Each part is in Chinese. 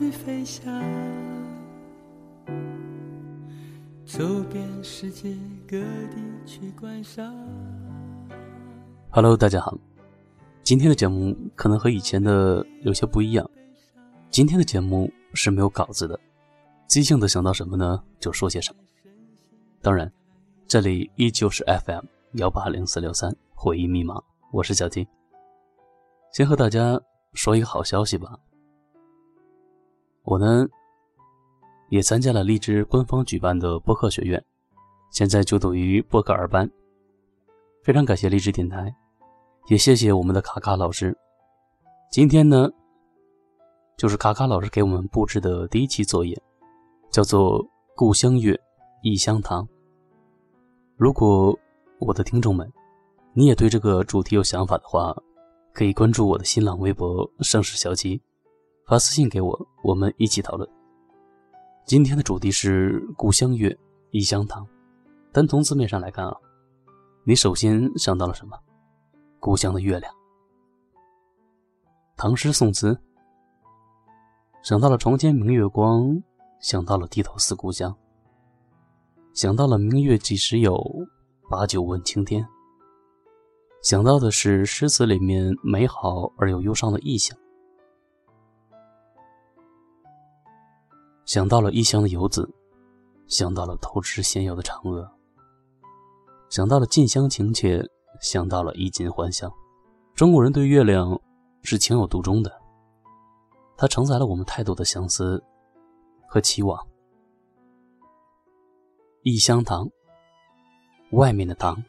去飞翔，走遍世界各地去观赏。Hello，大家好，今天的节目可能和以前的有些不一样。今天的节目是没有稿子的，即兴的想到什么呢就说些什么。当然，这里依旧是 FM 幺八零四六三回忆密码，我是小金。先和大家说一个好消息吧，我呢也参加了荔枝官方举办的播客学院，现在就读于播客二班。非常感谢荔枝电台，也谢谢我们的卡卡老师。今天呢，就是卡卡老师给我们布置的第一期作业，叫做《故乡月，异乡堂》。如果我的听众们，你也对这个主题有想法的话，可以关注我的新浪微博“盛世小七”，发私信给我，我们一起讨论。今天的主题是“故乡月，异乡堂”。单从字面上来看啊，你首先想到了什么？故乡的月亮。唐诗宋词，想到了床前明月光，想到了低头思故乡，想到了明月几时有，把酒问青天。想到的是诗词里面美好而又忧伤的意象，想到了异乡的游子，想到了偷吃仙药的嫦娥，想到了近乡情切，想到了衣锦还乡。中国人对月亮是情有独钟的，它承载了我们太多的相思和期望。异乡糖，外面的糖。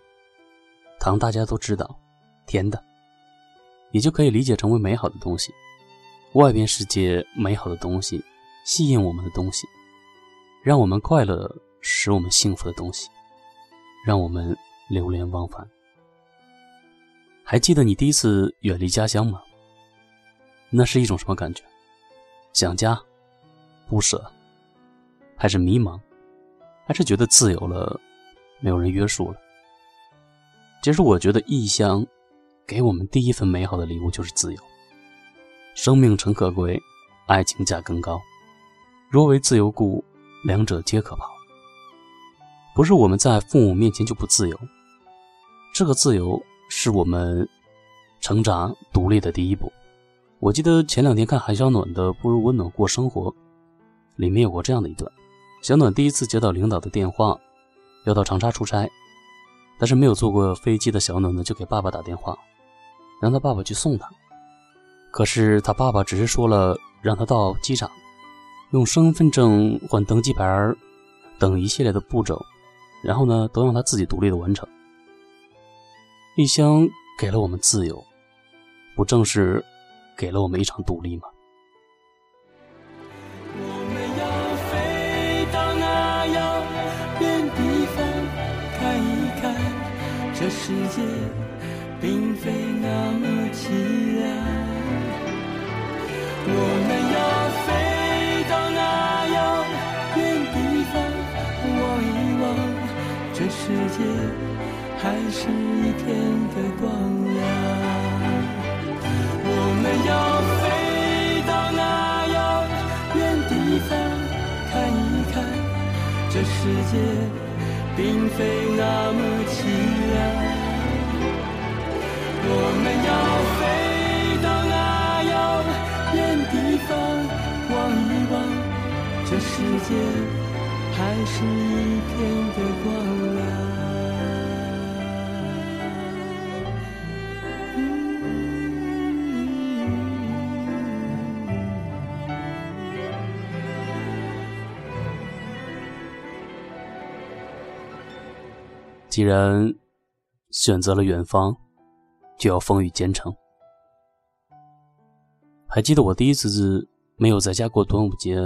糖大家都知道，甜的，也就可以理解成为美好的东西。外边世界美好的东西，吸引我们的东西，让我们快乐、使我们幸福的东西，让我们流连忘返。还记得你第一次远离家乡吗？那是一种什么感觉？想家、不舍，还是迷茫，还是觉得自由了，没有人约束了？其实我觉得异乡给我们第一份美好的礼物就是自由。生命诚可贵，爱情价更高。若为自由故，两者皆可抛。不是我们在父母面前就不自由，这个自由是我们成长独立的第一步。我记得前两天看韩小暖的《不如温暖过生活》，里面有过这样的一段：小暖第一次接到领导的电话，要到长沙出差。但是没有坐过飞机的小暖呢，就给爸爸打电话，让他爸爸去送他。可是他爸爸只是说了让他到机场，用身份证换登机牌等一系列的步骤，然后呢都让他自己独立的完成。异乡给了我们自由，不正是给了我们一场独立吗？这世界并非那么凄凉，界还是一片的光亮。我们要飞到那遥远地方看一看，这世界。并非那么凄凉，我们要飞到那遥远地方望一望，这世界还是一片的光亮。既然选择了远方，就要风雨兼程。还记得我第一次没有在家过端午节，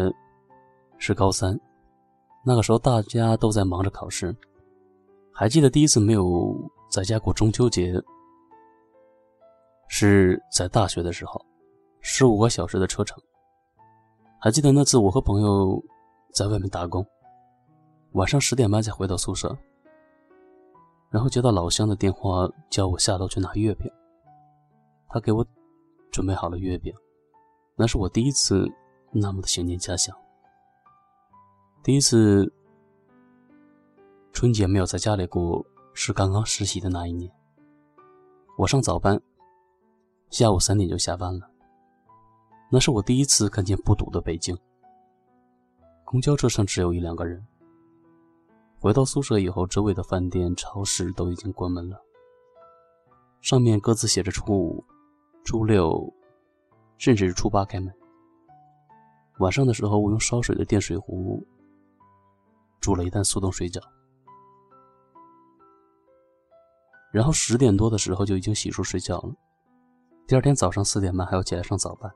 是高三，那个时候大家都在忙着考试。还记得第一次没有在家过中秋节，是在大学的时候，十五个小时的车程。还记得那次我和朋友在外面打工，晚上十点半才回到宿舍。然后接到老乡的电话，叫我下楼去拿月饼。他给我准备好了月饼，那是我第一次那么的想念家乡。第一次春节没有在家里过，是刚刚实习的那一年。我上早班，下午三点就下班了。那是我第一次看见不堵的北京。公交车上只有一两个人。回到宿舍以后，周围的饭店、超市都已经关门了，上面各自写着初五、初六，甚至是初八开门。晚上的时候，我用烧水的电水壶煮了一袋速冻水饺，然后十点多的时候就已经洗漱睡觉了。第二天早上四点半还要起来上早班。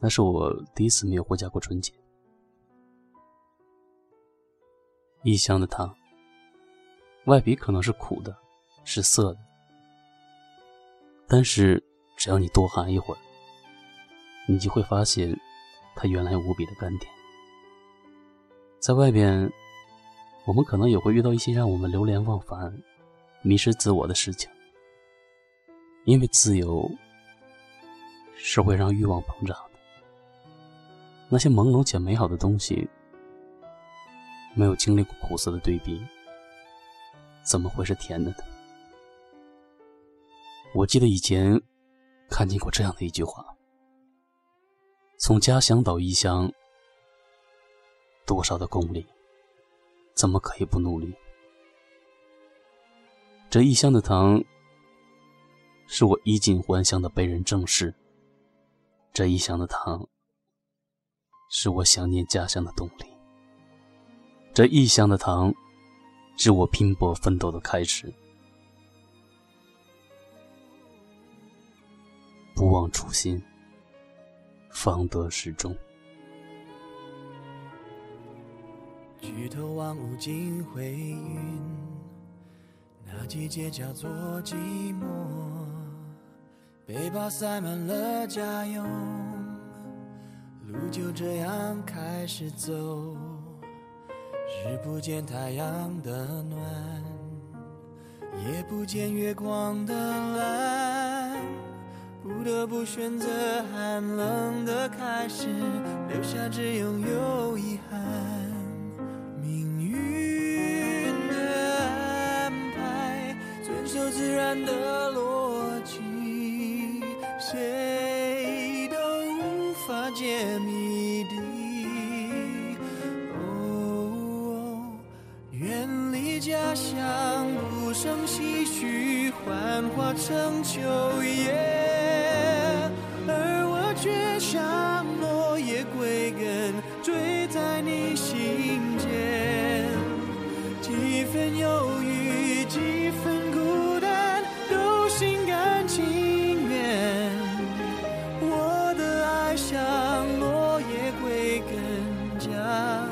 那是我第一次没有回家过春节。异乡的他，外皮可能是苦的，是涩的，但是只要你多含一会儿，你就会发现它原来无比的甘甜。在外边，我们可能也会遇到一些让我们流连忘返、迷失自我的事情，因为自由是会让欲望膨胀的。那些朦胧且美好的东西。没有经历过苦涩的对比，怎么会是甜的呢？我记得以前看见过这样的一句话：从家乡到异乡，多少的功力，怎么可以不努力？这异乡的糖，是我衣锦还乡的被人正视；这异乡的糖，是我想念家乡的动力。这异乡的糖，是我拼搏奋斗的开始。不忘初心，方得始终。举头望无尽灰云，那季节叫做寂寞。背包塞满了家用，路就这样开始走。日不见太阳的暖，夜不见月光的蓝，不得不选择寒冷的开始，留下只拥有遗憾。命运的安排，遵守自然的逻辑，谁都无法解谜成秋叶，而我却像落叶归根，坠在你心间。几分忧郁，几分孤单，都心甘情愿。我的爱像落叶归根，家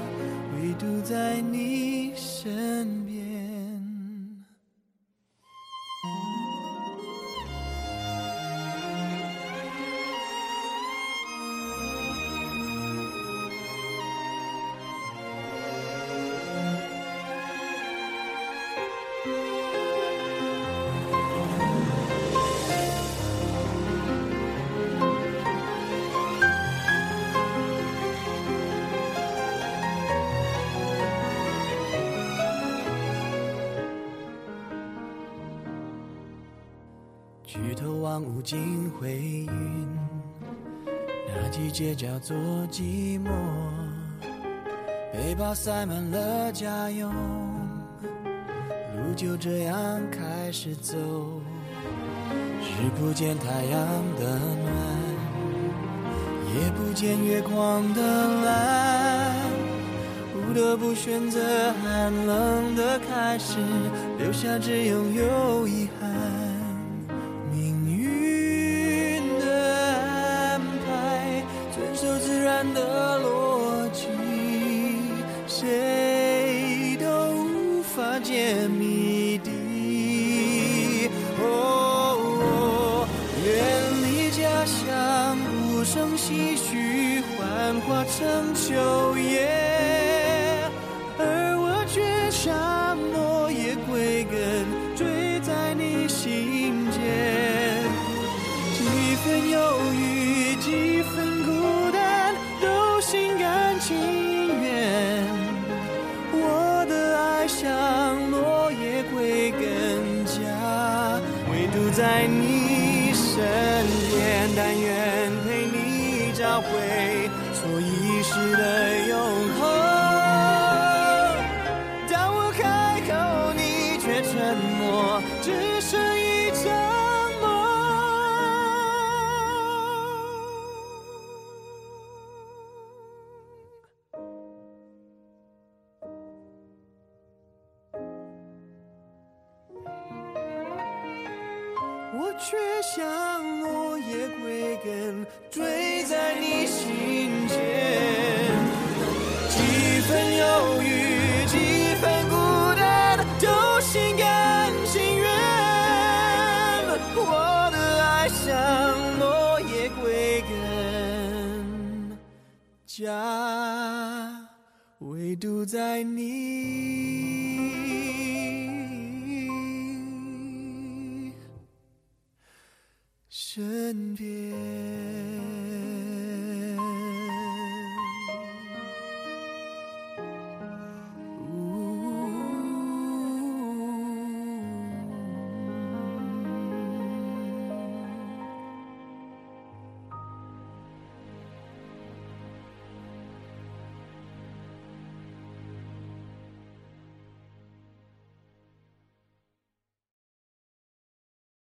唯独在你身边。举头望无尽灰云，那季节叫做寂寞。背包塞满了家用，路就这样开始走。日不见太阳的暖，夜不见月光的蓝，不得不选择寒冷的开始，留下只拥有遗憾。的逻身边但愿陪你找回所遗失的永恒。我却像落叶归根，坠在你心间。几分忧郁，几分孤单，都心甘情愿。我的爱像落叶归根，家唯独在你身边。